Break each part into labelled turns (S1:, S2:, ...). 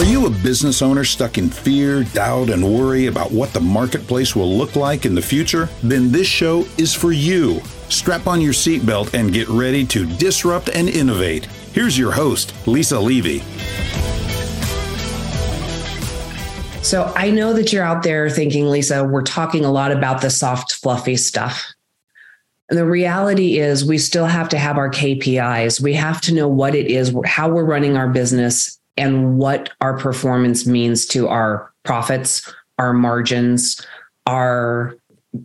S1: Are you a business owner stuck in fear, doubt, and worry about what the marketplace will look like in the future? Then this show is for you. Strap on your seatbelt and get ready to disrupt and innovate. Here's your host, Lisa Levy.
S2: So I know that you're out there thinking, Lisa, we're talking a lot about the soft, fluffy stuff. The reality is, we still have to have our KPIs. We have to know what it is, how we're running our business, and what our performance means to our profits, our margins, our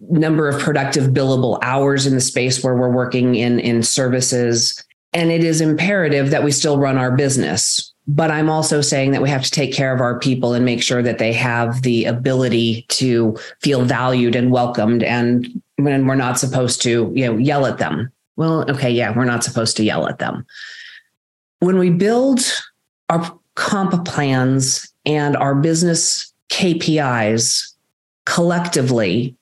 S2: number of productive billable hours in the space where we're working in in services. And it is imperative that we still run our business. But i'm also saying that we have to take care of our people and make sure that they have the ability to feel valued and welcomed and when we're not supposed to you know yell at them. Well okay yeah we're not supposed to yell at them. When we build our comp plans and our business KPIs collectively,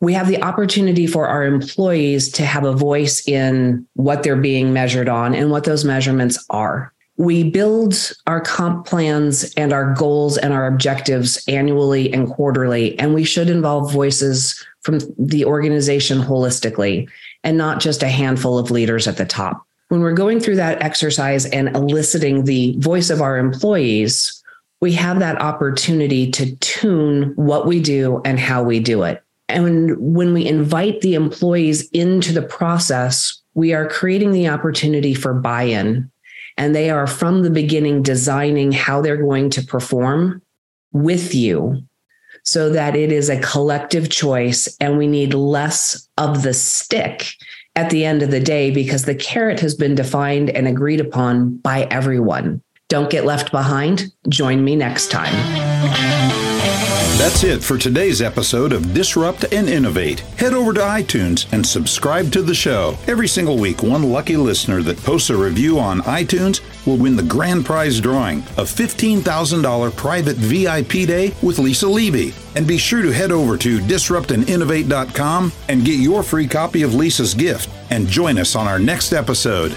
S2: we have the opportunity for our employees to have a voice in what they're being measured on and what those measurements are. We build our comp plans and our goals and our objectives annually and quarterly, and we should involve voices from the organization holistically and not just a handful of leaders at the top when we're going through that exercise and eliciting the voice of our employees, we have that opportunity to tune what we do and how we do it. And when we invite the employees into the process, we are creating the opportunity for buy in. And they are from the beginning designing how they're going to perform with you so that it is a collective choice and we need less of the stick at the end of the day because the carrot has been defined and agreed upon by everyone. Don't get left behind. Join me next time.
S1: That's it for today's episode of Disrupt and Innovate. Head over to iTunes and subscribe to the show. Every single week, one lucky listener that posts a review on iTunes will win the grand prize drawing a $15,000 private VIP day with Lisa Levy. And be sure to head over to disruptandinnovate.com and get your free copy of Lisa's gift and join us on our next episode.